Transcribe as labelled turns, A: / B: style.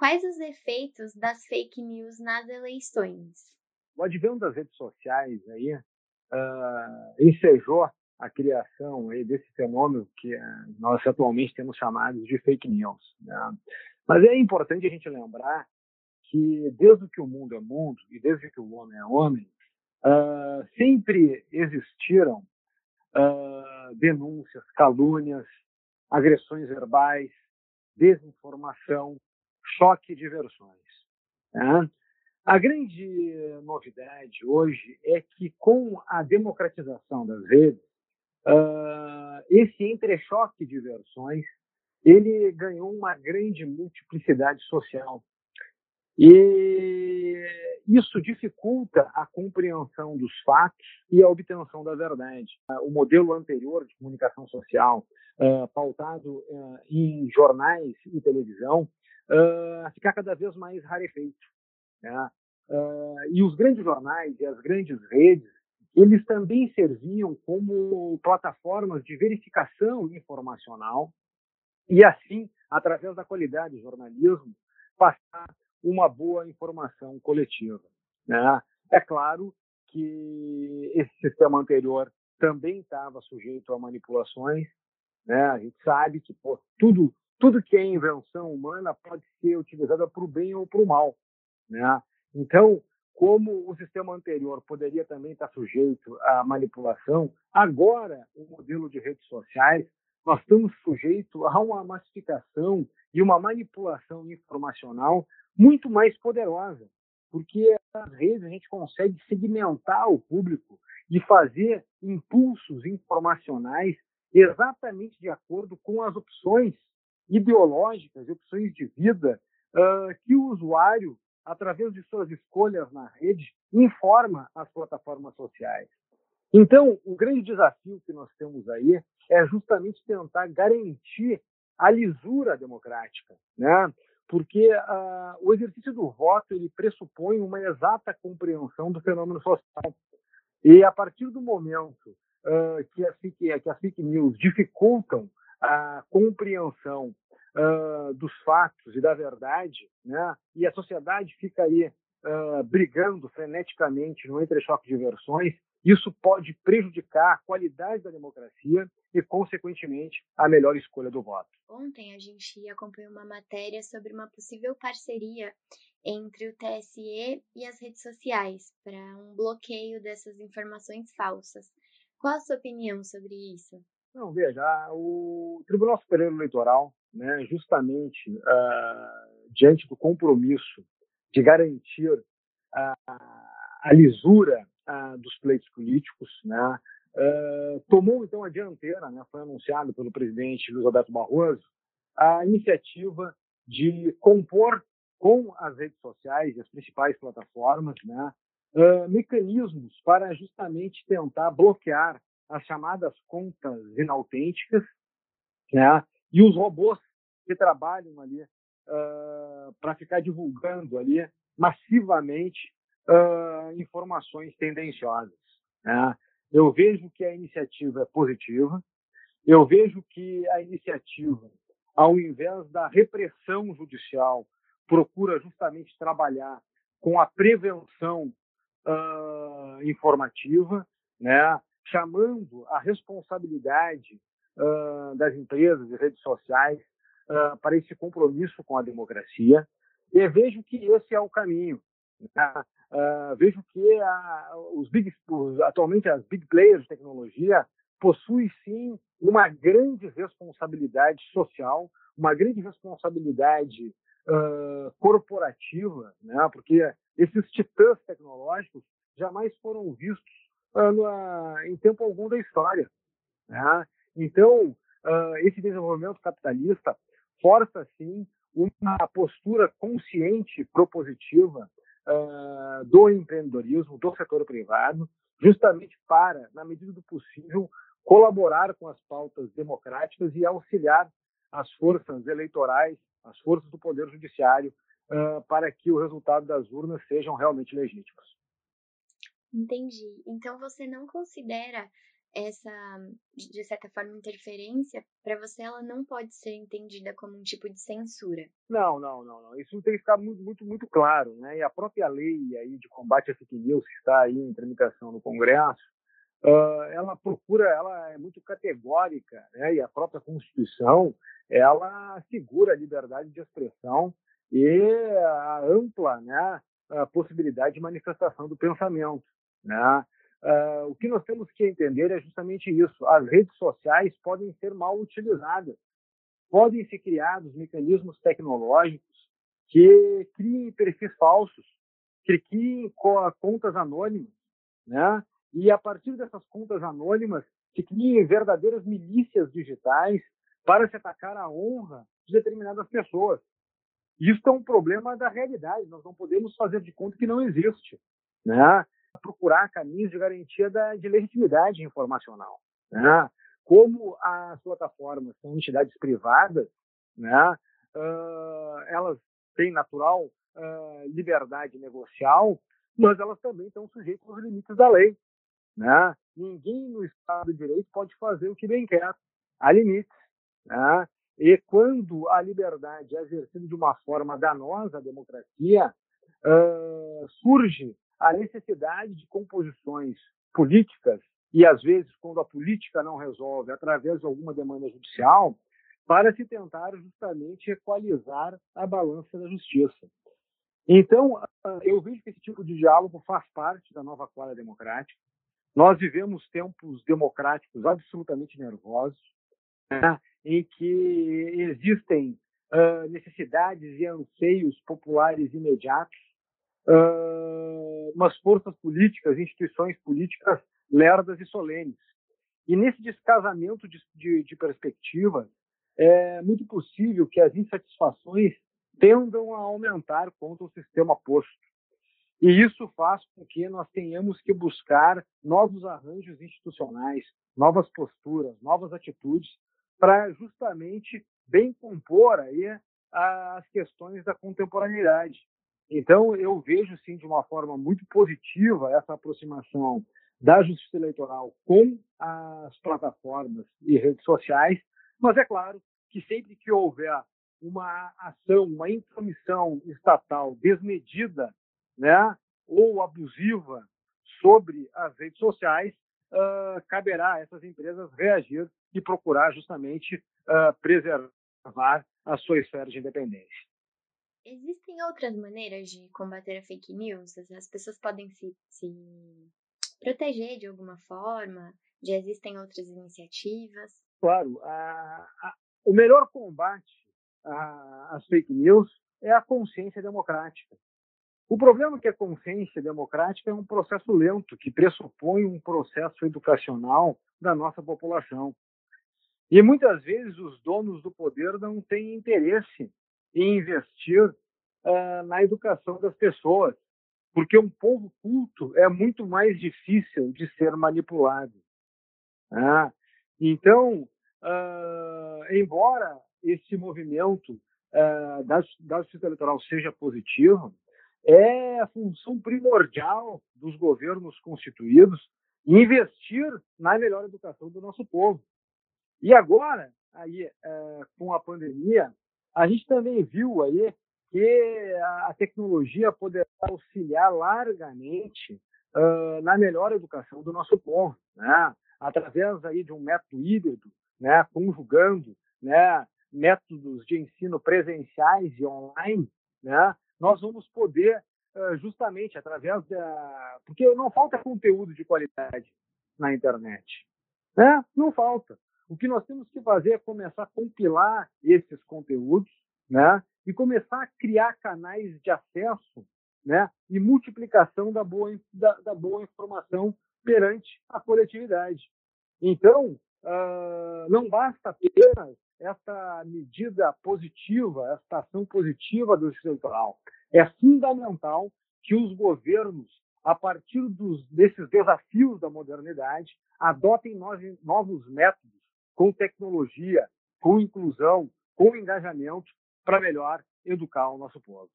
A: quais os efeitos das fake news nas eleições?
B: O advento das redes sociais aí uh, ensejou a criação aí desse fenômeno que uh, nós atualmente temos chamados de fake news. Né? Mas é importante a gente lembrar que desde que o mundo é mundo e desde que o homem é homem, uh, sempre existiram denúncias, calúnias, agressões verbais, desinformação, choque de versões. Né? A grande novidade hoje é que, com a democratização das redes, uh, esse entrechoque de versões ele ganhou uma grande multiplicidade social. E isso dificulta a compreensão dos fatos e a obtenção da verdade. O modelo anterior de comunicação social, uh, pautado uh, em jornais e televisão, uh, ficar cada vez mais rarefeito. Né? Uh, e os grandes jornais e as grandes redes, eles também serviam como plataformas de verificação informacional e, assim, através da qualidade do jornalismo, passar uma boa informação coletiva. Né? É claro que esse sistema anterior também estava sujeito a manipulações. Né? A gente sabe que pô, tudo tudo que é invenção humana pode ser utilizada para o bem ou para o mal. Né? Então, como o sistema anterior poderia também estar sujeito à manipulação, agora o modelo de redes sociais, nós estamos sujeitos a uma massificação e uma manipulação informacional muito mais poderosa, porque as redes a gente consegue segmentar o público e fazer impulsos informacionais exatamente de acordo com as opções ideológicas e opções de vida uh, que o usuário, através de suas escolhas na rede, informa as plataformas sociais. Então, o grande desafio que nós temos aí é justamente tentar garantir a lisura democrática, né? porque uh, o exercício do voto ele pressupõe uma exata compreensão do fenômeno social. E a partir do momento uh, que, que as fake news dificultam a compreensão uh, dos fatos e da verdade, né? e a sociedade fica aí uh, brigando freneticamente no entrechoque de versões, isso pode prejudicar a qualidade da democracia e, consequentemente, a melhor escolha do voto.
A: Ontem a gente acompanhou uma matéria sobre uma possível parceria entre o TSE e as redes sociais para um bloqueio dessas informações falsas. Qual a sua opinião sobre isso?
B: Não, veja, o Tribunal Superior Eleitoral, né, justamente uh, diante do compromisso de garantir uh, a lisura uh, dos pleitos políticos, né, tomou então a dianteira, né, foi anunciado pelo presidente Luiz Alberto Barroso, a iniciativa de compor com as redes sociais e as principais plataformas né, mecanismos para justamente tentar bloquear as chamadas contas inautênticas, né? E os robôs que trabalham ali uh, para ficar divulgando ali massivamente uh, informações tendenciosas. Né? Eu vejo que a iniciativa é positiva. Eu vejo que a iniciativa, ao invés da repressão judicial, procura justamente trabalhar com a prevenção uh, informativa, né? Chamando a responsabilidade uh, das empresas e redes sociais uh, para esse compromisso com a democracia. E vejo que esse é o caminho. Né? Uh, vejo que a, os big, os, atualmente as big players de tecnologia possuem sim uma grande responsabilidade social, uma grande responsabilidade corporativa, né? porque esses titãs tecnológicos jamais foram vistos em tempo algum da história. Né? Então, uh, esse desenvolvimento capitalista força, sim, uma postura consciente, propositiva uh, do empreendedorismo, do setor privado, justamente para, na medida do possível, colaborar com as pautas democráticas e auxiliar as forças eleitorais, as forças do Poder Judiciário, uh, para que o resultado das urnas sejam realmente legítimos.
A: Entendi. Então você não considera essa, de certa forma, interferência, para você ela não pode ser entendida como um tipo de censura.
B: Não, não, não, não. Isso tem que ficar muito, muito, muito claro, né? E a própria lei aí de combate à fake news que está aí em tramitação no Congresso, uh, ela procura, ela é muito categórica, né? E a própria Constituição, ela assegura a liberdade de expressão e a ampla, né? A possibilidade de manifestação do pensamento, né? Uh, o que nós temos que entender é justamente isso. As redes sociais podem ser mal utilizadas. Podem ser criados mecanismos tecnológicos que criem perfis falsos, que criem contas anônimas, né? E a partir dessas contas anônimas, se criem verdadeiras milícias digitais para se atacar a honra de determinadas pessoas. Isso é um problema da realidade. Nós não podemos fazer de conta que não existe, né? Procurar caminhos de garantia da, de legitimidade informacional. Né? Como as plataformas são entidades privadas, né? Uh, elas têm natural uh, liberdade negocial, mas elas também estão sujeitas aos limites da lei. Né? Ninguém no Estado de Direito pode fazer o que bem quer. Há limites. Né? E quando a liberdade é exercida de uma forma danosa à democracia, uh, surge a necessidade de composições políticas, e às vezes, quando a política não resolve, através de alguma demanda judicial, para se tentar justamente equalizar a balança da justiça. Então, ah, eu vejo que esse tipo de diálogo faz parte da nova quadra democrática. Nós vivemos tempos democráticos absolutamente nervosos, né, em que existem uh, necessidades e anseios populares imediatos, uh, umas forças políticas, instituições políticas lerdas e solenes. E nesse descasamento de, de, de é muito possível que as insatisfações tendam a aumentar contra o sistema posto. E isso faz com que nós tenhamos que buscar novos arranjos institucionais, novas posturas, novas atitudes, para justamente bem compor aí as questões da contemporaneidade. Então, eu vejo, sim, de uma forma muito positiva essa aproximação da justiça eleitoral com as plataformas e redes sociais, mas é claro que sempre que houver uma ação, uma intromissão estatal desmedida, né, ou abusiva sobre as redes sociais, uh, caberá a essas empresas reagir e procurar justamente uh, preservar a sua esfera de independência.
A: Existem outras maneiras de combater a fake news? As pessoas podem se, se proteger de alguma forma? Já existem outras iniciativas?
B: Claro, a, a, o melhor combate às fake news é a consciência democrática. O problema é que a consciência democrática é um processo lento, que pressupõe um processo educacional da nossa população. E muitas vezes os donos do poder não têm interesse e investir uh, na educação das pessoas, porque um povo culto é muito mais difícil de ser manipulado. Ah, então, uh, embora esse movimento uh, da, da justiça eleitoral seja positivo, é a função primordial dos governos constituídos investir na melhor educação do nosso povo. E agora, aí, uh, com a pandemia, a gente também viu aí que a tecnologia poderá auxiliar largamente uh, na melhor educação do nosso povo, né? através aí de um método híbrido, né? conjugando né? métodos de ensino presenciais e online, né? nós vamos poder uh, justamente através da... Porque não falta conteúdo de qualidade na internet. Né? Não falta. O que nós temos que fazer é começar a compilar esses conteúdos, né? E começar a criar canais de acesso, né? E multiplicação da boa, da, da boa informação perante a coletividade. Então, uh, não basta apenas essa medida positiva, essa ação positiva do eleitoral. É fundamental que os governos, a partir dos, desses desafios da modernidade, adotem novos métodos com tecnologia, com inclusão, com engajamento, para melhor educar o nosso povo.